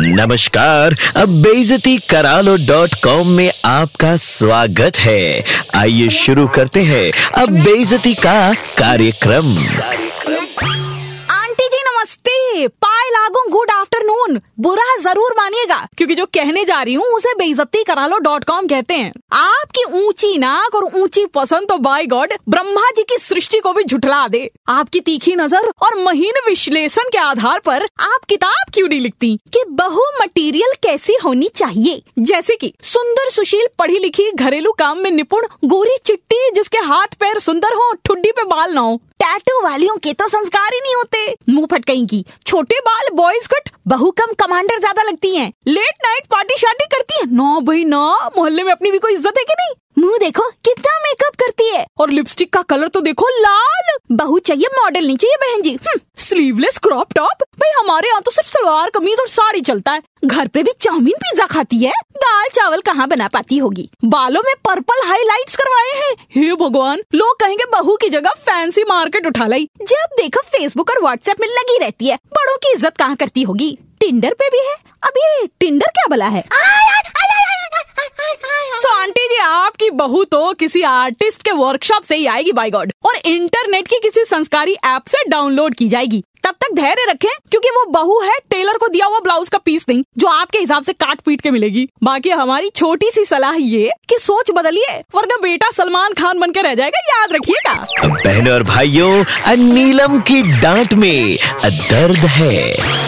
नमस्कार, अब बेजती करालो डॉट कॉम में आपका स्वागत है। आइए शुरू करते हैं अब बेजती का कार्यक्रम। आंटी जी, नमस्ते। पाए लागू गुड आफ्टरनून बुरा ज़रूर मानिएगा, क्योंकि जो कहने जा रही हूँ, उसे बेइज्जती करा लो डॉट कॉम कहते हैं। आपकी ऊँची नाक और ऊँची पसंद तो बाय गॉड ब्रह्मा जी की सृष्टि को भी झुठला दे। आपकी तीखी नज़र और महीन विश्लेषण के आधार पर आप किताब क्यों नहीं लिखती? कि बहु मटेरियल कैसी होनी चाहिए? जैसे कि सुंदर सुशील पढ़ी लिखी घरेलू काम में निपुण, गोरी चिट्टी जिसके हाथ पैर सुंदर हो, ठुड्डी पे बाल ना हो। टैटू वालियों के तो संस्कार ही नहीं होते। मुँह फटकई की छोटे बाल बॉयज़ कट बहु कम कमांडर ज़्यादा लगती हैं। लेट नाइट पार्टी शार्टी करती हैं। ना भाई, ना। मोहल्ले में अपनी भी कोई इज़्ज़त है कि नहीं? मुँह देखो, कितना मेकअप करती है। और लिपस्टिक का कलर तो देखो, लाल। बहू चाहिए मॉडल नहीं चाहिए बहन जी। स्लीवलेस क्रॉप टॉप भाई, हमारे यहाँ तो सिर्फ़ सलवार, कमीज और साड़ी चलता है। घर पे भी चाउमीन पिज्जा खाती है। दाल चावल कहाँ बना पाती होगी? बालों में पर्पल हाईलाइट्स करवाए हैं। हे भगवान, लोग कहेंगे बहू की जगह फैंसी मार्केट उठा लाई। जब देखो फेसबुक और व्हाट्सएप में लगी रहती है, बड़ों की इज़्ज़त कहाँ करती होगी? टिंडर पे भी है? अब ये टिंडर क्या बला है? सो आंटी जी, आपकी बहू तो किसी आर्टिस्ट के वर्कशॉप से ही आएगी बाय गॉड और इंटरनेट की किसी संस्कारी ऐप से डाउनलोड की जाएगी। तब तक धैर्य रखें, क्योंकि वो बहू है टेलर को दिया हुआ ब्लाउज का पीस नहीं, जो आपके हिसाब से काट पीट के मिलेगी। बाकी हमारी छोटी सी सलाह ये कि सोच बदलिए, वरना बेटा सलमान खान बन के रह जाएगा, याद रखिएगा। बहनों और भाइयों नीलम की डांट में दर्द है।